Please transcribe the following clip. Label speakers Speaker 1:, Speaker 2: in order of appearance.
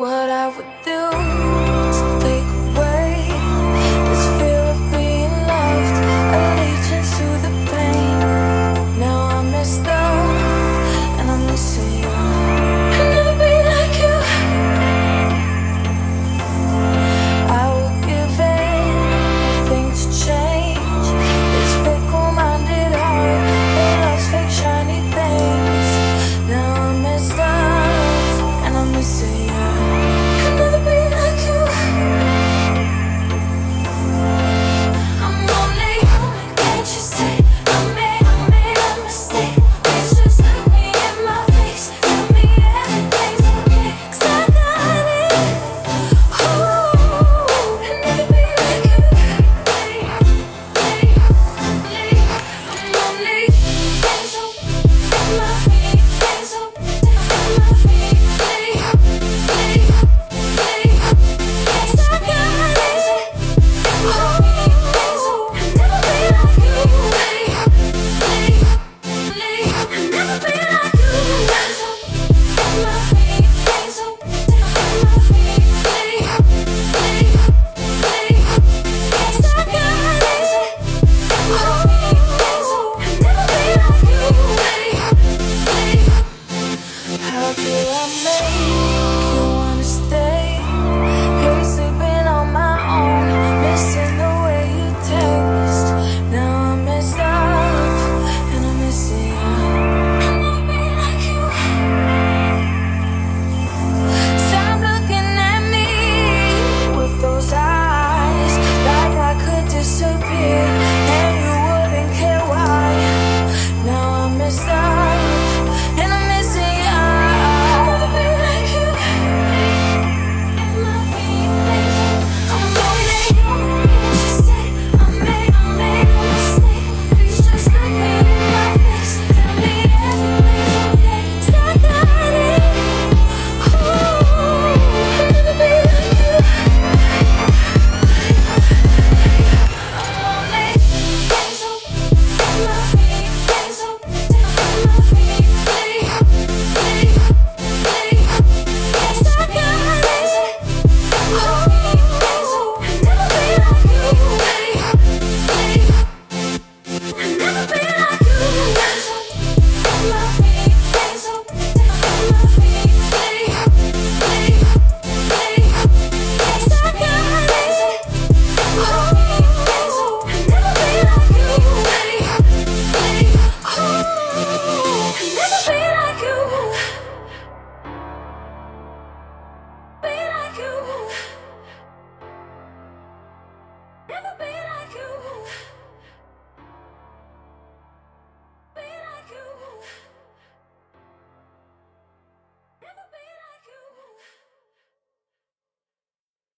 Speaker 1: what I would do.